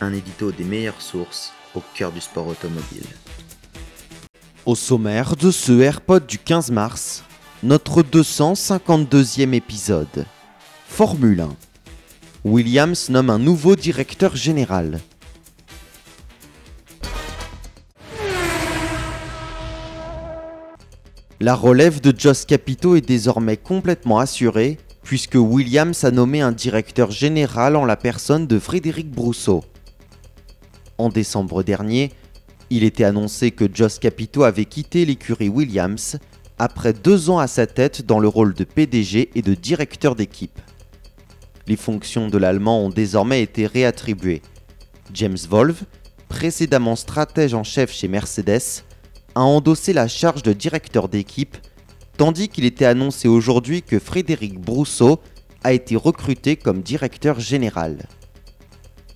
Un édito des meilleures sources au cœur du sport automobile. Au sommaire de ce AirPod du 15 mars, notre 252e épisode. Formule 1. Williams nomme un nouveau directeur général. La relève de Joss Capito est désormais complètement assurée puisque Williams a nommé un directeur général en la personne de Frédéric Brousseau. En décembre dernier, il était annoncé que Joss Capito avait quitté l'écurie Williams après deux ans à sa tête dans le rôle de PDG et de directeur d'équipe. Les fonctions de l'Allemand ont désormais été réattribuées. James Wolf, précédemment stratège en chef chez Mercedes, a endossé la charge de directeur d'équipe, tandis qu'il était annoncé aujourd'hui que Frédéric Brousseau a été recruté comme directeur général.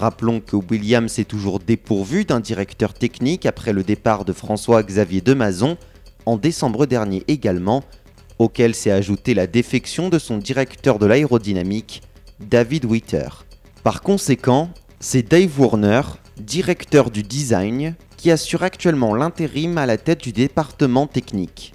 Rappelons que Williams est toujours dépourvu d'un directeur technique après le départ de François-Xavier Demazon en décembre dernier également, auquel s'est ajouté la défection de son directeur de l'aérodynamique, David Witter. Par conséquent, c'est Dave Warner, directeur du design, qui assure actuellement l'intérim à la tête du département technique.